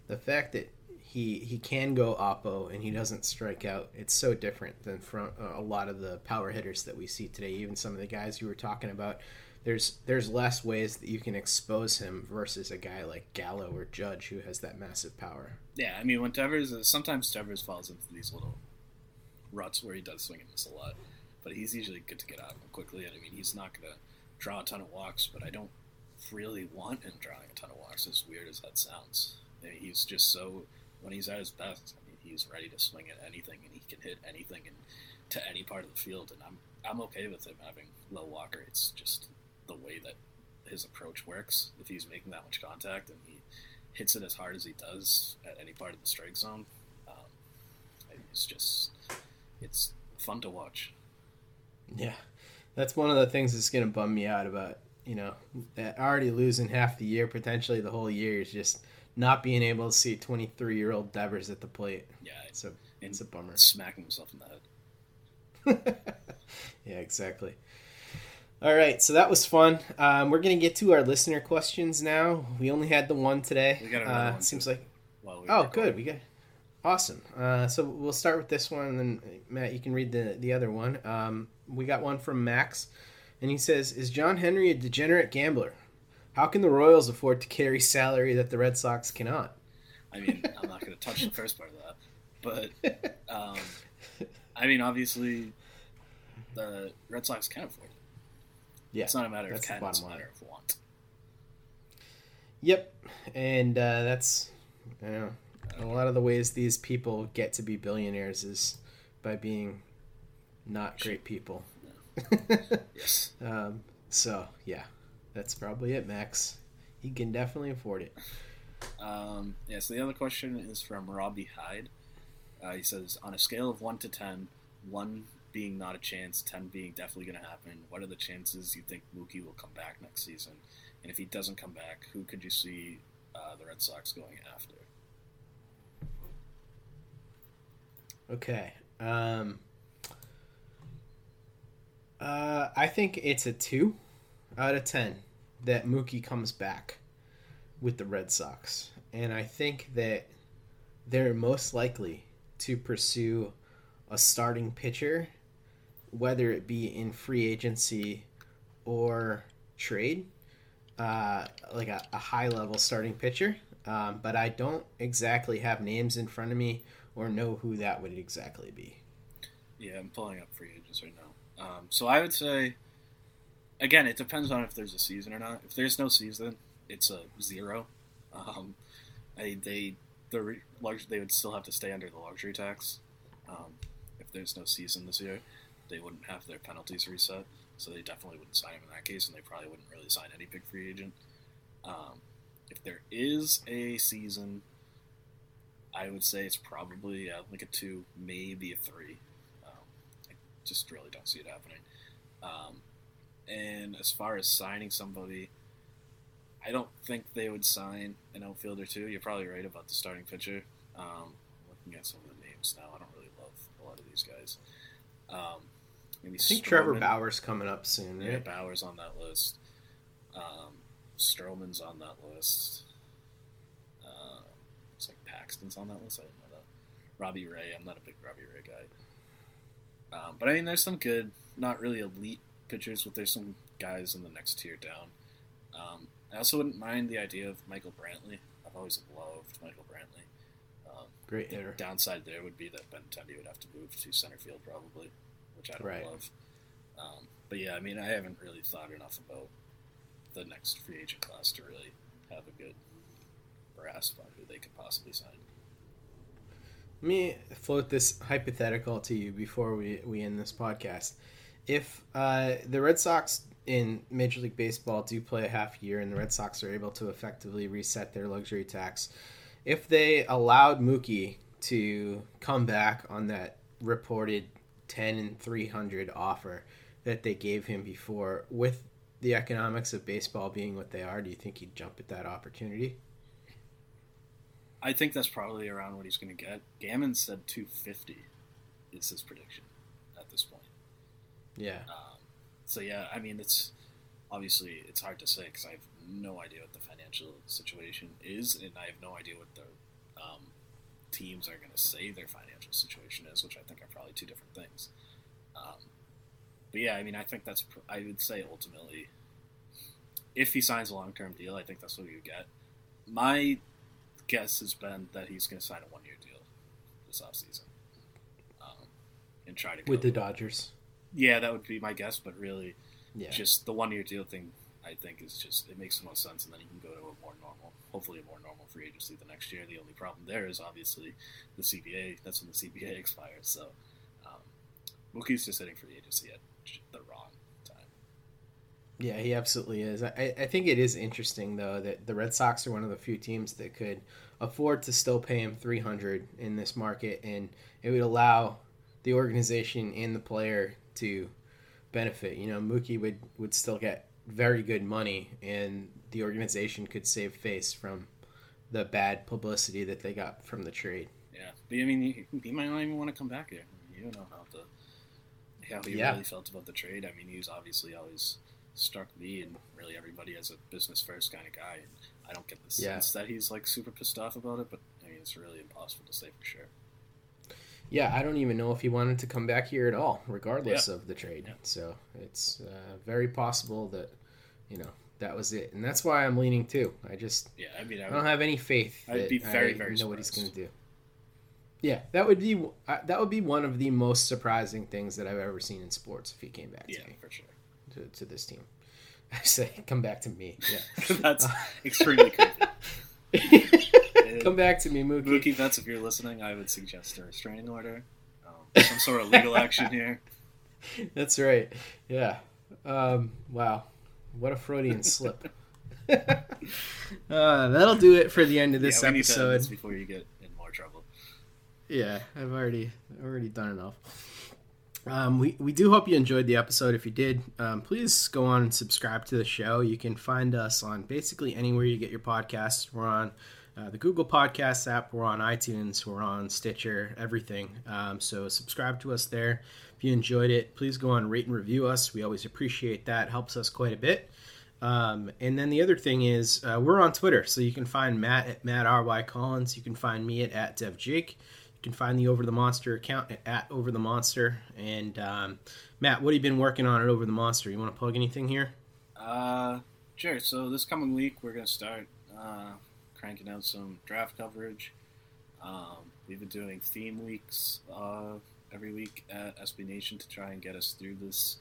the fact that he he can go oppo and he doesn't strike out. It's so different than from uh, a lot of the power hitters that we see today. Even some of the guys you were talking about. There's there's less ways that you can expose him versus a guy like Gallo or Judge who has that massive power. Yeah, I mean, when Devers, sometimes Devers falls into these little ruts where he does swing and miss a lot, but he's usually good to get out of them quickly. And I mean, he's not to draw a ton of walks, but I don't really want him drawing a ton of walks, as weird as that sounds. He's just so, when he's at his best, I mean, he's ready to swing at anything and he can hit anything and to any part of the field. And I'm, I'm okay with him having low walk rates, just the way that his approach works. If he's making that much contact and he hits it as hard as he does at any part of the strike zone, um, it's just it's fun to watch. Yeah, that's one of the things that's going to bum me out about you know that already losing half the year, potentially the whole year, is just not being able to see 23 year old Devers at the plate. Yeah, It's a it's a bummer. Smacking himself in the head. yeah, exactly. All right, so that was fun. Um, we're gonna get to our listener questions now. We only had the one today. We got another uh, one, Seems like While we oh, good. We got awesome. Uh, so we'll start with this one, and then Matt, you can read the the other one. Um, we got one from Max, and he says, "Is John Henry a degenerate gambler? How can the Royals afford to carry salary that the Red Sox cannot?" I mean, I'm not going to touch the first part of that, but um, I mean, obviously, the Red Sox can afford it. Yeah, It's not a matter of can; it's a matter of want. Yep, and uh, that's I know a lot of the ways these people get to be billionaires is by being not great people. Yes. Um, so yeah, that's probably it, Max. He can definitely afford it. Um, yeah, so the other question is from Robbie Hyde. Uh, he says, on a scale of 1 to ten, one being not a chance, 10 being definitely going to happen, what are the chances you think Mookie will come back next season? And if he doesn't come back, who could you see uh, the Red Sox going after? Okay. Um, uh, I think it's a two out of ten that Mookie comes back with the Red Sox, and I think that they're most likely to pursue a starting pitcher, whether it be in free agency or trade, uh, like a, a high level starting pitcher. Um, but I don't exactly have names in front of me or know who that would exactly be. Yeah, I'm pulling up free agents right now. Um, so I would say, again, it depends on if there's a season or not. If there's no season, it's a zero. Um, I, they the lux- they would still have to stay under the luxury tax. Um, if there's no season this year, they wouldn't have their penalties reset, so they definitely wouldn't sign him in that case, and they probably wouldn't really sign any big free agent. Um, if there is a season, I would say it's probably uh, like a two, maybe a three. Just really don't see it happening. Um, and as far as signing somebody, I don't think they would sign an outfielder too. You're probably right about the starting pitcher. Um, looking at some of the names now, I don't really love a lot of these guys. Um, maybe I think Trevor Stroman. Bauer's coming up soon, Yeah. Bauer's on that list. Um, Stroman's on that list. Uh, it's like Paxton's on that list. I didn't know that. Robbie Ray. I'm not a big Robbie Ray guy. Um, but I mean, there's some good, not really elite pitchers, but there's some guys in the next tier down. Um, I also wouldn't mind the idea of Michael Brantley. I've always loved Michael Brantley. Um, Great the hitter. downside there would be that Ben Tendi would have to move to center field probably, which I don't Right. love. Um, but yeah, I mean, I haven't really thought enough about the next free agent class to really have a good grasp on who they could possibly sign. Let me float this hypothetical to you before we, we end this podcast. If uh, the Red Sox in Major League Baseball do play a half year and the Red Sox are able to effectively reset their luxury tax, if they allowed Mookie to come back on that reported 10 and 300 offer that they gave him before, with the economics of baseball being what they are, do you think he'd jump at that opportunity? I think that's probably around what he's going to get. Gammon said 250 is his prediction at this point. Yeah. Um, so yeah, I mean, it's obviously it's hard to say because I have no idea what the financial situation is, and I have no idea what the um, teams are going to say their financial situation is, which I think are probably two different things. Um, but yeah, I mean, I think that's pr- I would say ultimately, if he signs a long term deal, I think that's what you get. My guess has been that he's going to sign a one year deal this offseason. Um, and try to With the Dodgers. yeah, that would be my guess, but really, Yeah. just the one year deal thing, I think is just it makes the most sense, and then you can go to a more normal, hopefully a more normal free agency the next year. The only problem there is obviously the CBA. That's when the CBA expires. So um, Mookie's just hitting free agency at the. Yeah, he absolutely is. I, I think it is interesting though that the Red Sox are one of the few teams that could afford to still pay him three hundred in this market, and it would allow the organization and the player to benefit. You know, Mookie would would still get very good money, and the organization could save face from the bad publicity that they got from the trade. Yeah, but I mean, he, he might not even want to come back here. You don't know how the how he Yeah. really felt about the trade. I mean, he was obviously always struck me and really everybody as a business first kind of guy. And I don't get the Yeah. sense that he's like super pissed off about it, but I mean, it's really impossible to say for sure. Yeah, I don't even know if he wanted to come back here at all, regardless Yeah. of the trade. So it's uh, very possible that you know that was it, and that's why I'm leaning too. I just Yeah, I mean, I, I don't have any faith I'd that be very, I very know what he's going to do. Yeah, that would be uh, that would be one of the most surprising things that I've ever seen in sports if he came back yeah, to me for sure. To, to this team. I say, come back to me. Yeah, That's extremely creepy. come back to me, Mookie. Mookie Betts, if you're listening, I would suggest a restraining order, um, some sort of legal action here. That's right. Yeah. Um, wow. What a Freudian slip. uh, that'll do it for the end of this yeah, episode. this before you get in more trouble. Yeah, I've already already done enough. Um, we, we do hope you enjoyed the episode. If you did, um, please go on and subscribe to the show. You can find us on basically anywhere you get your podcasts. We're on uh, the Google Podcasts app, we're on iTunes, we're on Stitcher, everything. Um, so subscribe to us there. If you enjoyed it, please go on rate and review us. We always appreciate that. Helps us quite a bit. Um, and then the other thing is, uh, we're on Twitter, so you can find Matt at Matt R Y Collins. You can find me at at Dev Jake. Can find the Over the Monster account at, Over the Monster. And um, Matt, what have you been working on at Over the Monster? You want to plug anything here? Uh, sure. So this coming week, we're gonna start uh, cranking out some draft coverage. Um, we've been doing theme weeks uh, every week at SB Nation to try and get us through this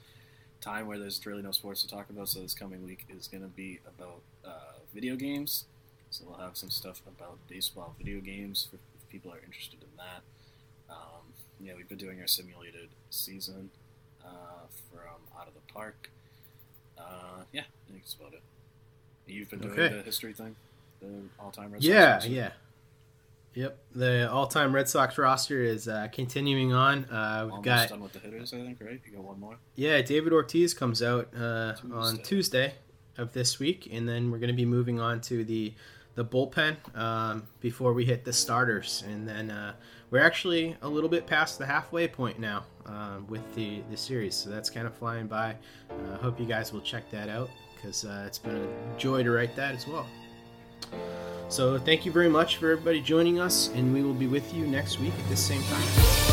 time where there's really no sports to talk about. So this coming week is gonna be about uh, video games. So we'll have some stuff about baseball video games for if people are interested in that. Um, yeah, we've been doing our simulated season uh, from Out of the Park. Uh, yeah, I think that's about it. You've been doing Okay. the history thing, the all-time Red Sox Yeah, roster? yeah. Yep, the all-time Red Sox roster is uh, continuing on. Uh, we've Almost got done with the hitters, I think. Right? You got one more. Yeah, David Ortiz comes out uh, on Tuesday. Tuesday of this week, and then we're going to be moving on to the the bullpen um, before we hit the starters, and then uh, we're actually a little bit past the halfway point now um, with the the series, so that's kind of flying by. I uh, hope you guys will check that out because uh, it's been a joy to write that as well. So thank you very much for everybody joining us, and we will be with you next week at this same time.